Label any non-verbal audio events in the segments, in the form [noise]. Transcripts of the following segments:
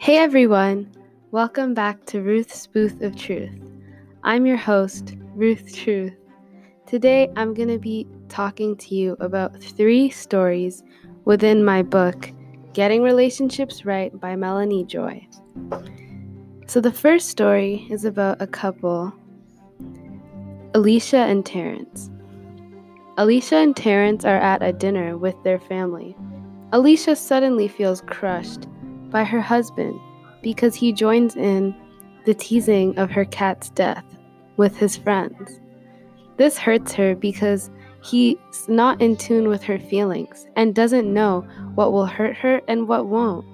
Hey everyone! Welcome back to Ruth's Booth of Truth. I'm your host, Ruth Truth. Today I'm going to be talking to you about three stories within my book, Getting Relationships Right by Melanie Joy. So, the first story is about a couple, Alicia and Terrence. Alicia and Terrence are at a dinner with their family. Alicia suddenly feels crushed by her husband because he joins in the teasing of her cat's death with his friends. This hurts her because he's not in tune with her feelings and doesn't know what will hurt her and what won't.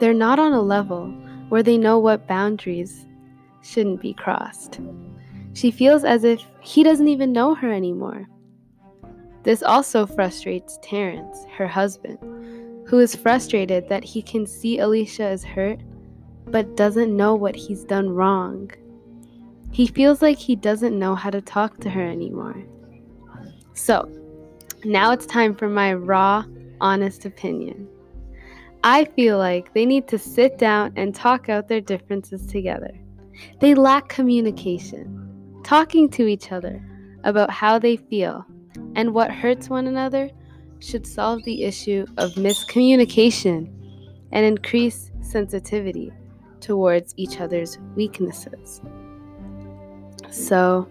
They're not on a level where they know what boundaries shouldn't be crossed. She feels as if he doesn't even know her anymore. This also frustrates Terrence, her husband, who is frustrated that he can see Alicia is hurt but doesn't know what he's done wrong. He feels like he doesn't know how to talk to her anymore. So, now it's time for my raw, honest opinion. I feel like they need to sit down and talk out their differences together. They lack communication, talking to each other about how they feel and what hurts one another should solve the issue of miscommunication and increase sensitivity towards each other's weaknesses. So,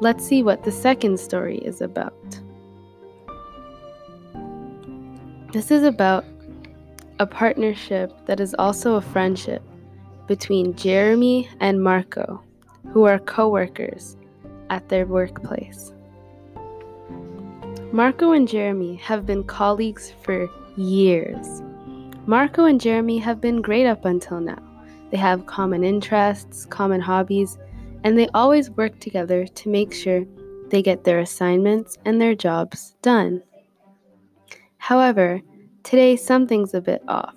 let's see what the second story is about. This is about a partnership that is also a friendship between Jeremy and Marco, who are co workers at their workplace. Marco and Jeremy have been colleagues for years. Marco and Jeremy have been great up until now. They have common interests, common hobbies, and they always work together to make sure they get their assignments and their jobs done. However, today something's a bit off.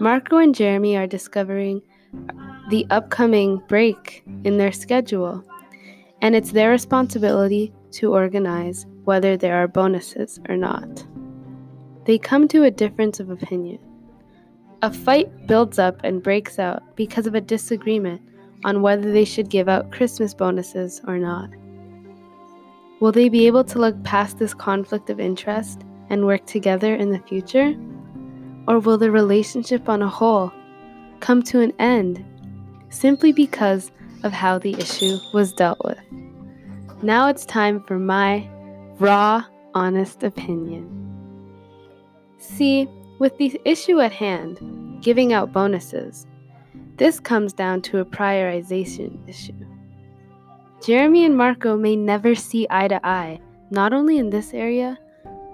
Marco and Jeremy are discovering the upcoming break in their schedule, and it's their responsibility to organize whether there are bonuses or not. They come to a difference of opinion. A fight builds up and breaks out because of a disagreement on whether they should give out Christmas bonuses or not. Will they be able to look past this conflict of interest and work together in the future? Or will the relationship on a whole come to an end simply because of how the issue was dealt with? Now it's time for my raw, honest opinion. See, with the issue at hand, giving out bonuses, this comes down to a prioritization issue. Jeremy and Marco may never see eye to eye, not only in this area,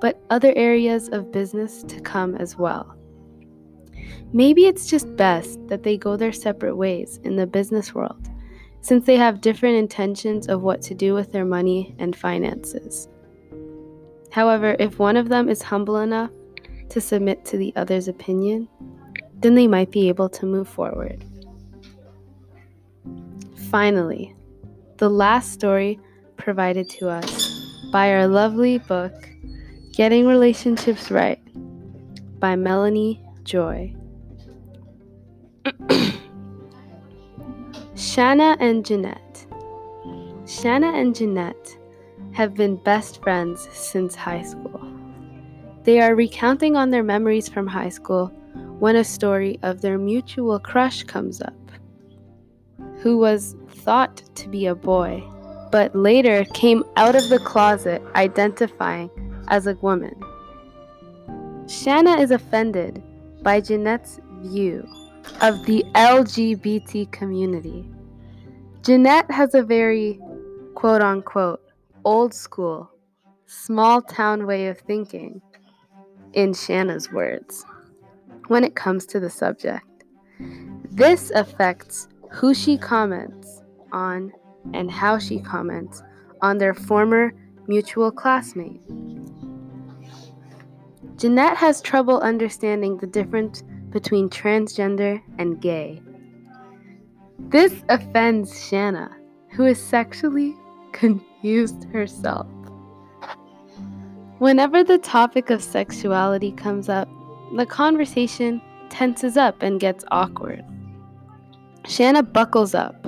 but other areas of business to come as well. Maybe it's just best that they go their separate ways in the business world, since they have different intentions of what to do with their money and finances. However, if one of them is humble enough to submit to the other's opinion, then they might be able to move forward. Finally, the last story provided to us by our lovely book, Getting Relationships Right by Melanie Joy. [clears throat] Shanna and Jeanette. Shanna and Jeanette have been best friends since high school. They are recounting on their memories from high school when a story of their mutual crush comes up, who was thought to be a boy, but later came out of the closet identifying as a woman. Shanna is offended by Jeanette's view of the LGBT community. Jeanette has a very quote unquote old school, small town way of thinking, in Shanna's words, when it comes to the subject. This affects who she comments on and how she comments on their former mutual classmate. Jeanette has trouble understanding the difference between transgender and gay. This offends Shanna, who is sexually confused herself. Whenever the topic of sexuality comes up, the conversation tenses up and gets awkward. Shanna buckles up,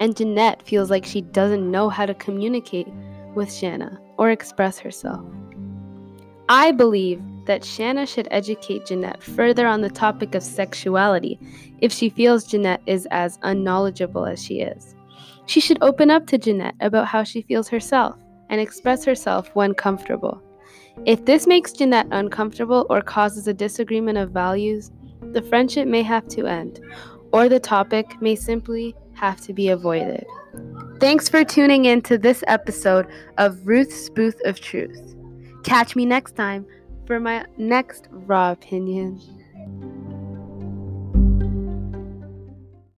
and Jeanette feels like she doesn't know how to communicate with Shanna or express herself. I believe that Shanna should educate Jeanette further on the topic of sexuality if she feels Jeanette is as unknowledgeable as she is. She should open up to Jeanette about how she feels herself and express herself when comfortable. If this makes Jeanette uncomfortable or causes a disagreement of values, the friendship may have to end, or the topic may simply have to be avoided. Thanks for tuning in to this episode of Ruth's Booth of Truth. Catch me next time for my next raw opinion.